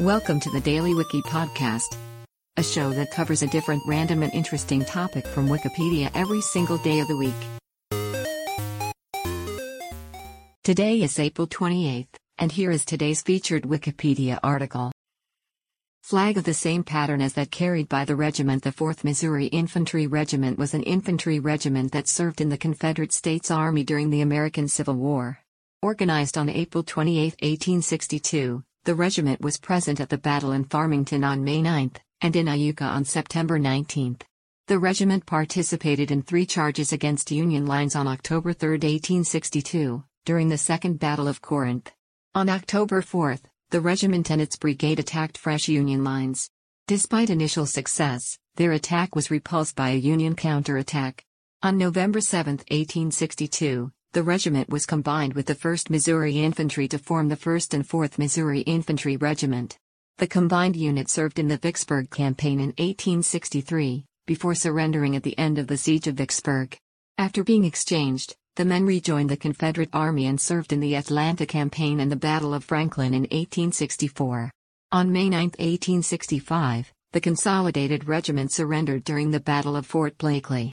Welcome to the Daily Wiki Podcast, a show that covers a different random and interesting topic from Wikipedia every single day of the week. Today is April 28th, and here is today's featured Wikipedia article. Flag of the same pattern as that carried by the regiment The 4th Missouri Infantry Regiment was an infantry regiment that served in the Confederate States Army during the American Civil War. Organized on April 28, 1862, the regiment was present at the battle in Farmington on May 9 and in Iuka on September 19. The regiment participated in three charges against Union lines on October 3, 1862, during the Second Battle of Corinth. On October 4, the regiment and its brigade attacked fresh Union lines. Despite initial success, their attack was repulsed by a Union counterattack. On November 7, 1862, the regiment was combined with the 1st Missouri Infantry to form the 1st and 4th Missouri Infantry Regiment. The combined unit served in the Vicksburg Campaign in 1863, before surrendering at the end of the Siege of Vicksburg. After being exchanged, the men rejoined the Confederate Army and served in the Atlanta Campaign and the Battle of Franklin in 1864. On May 9, 1865, the Consolidated Regiment surrendered during the Battle of Fort Blakeley.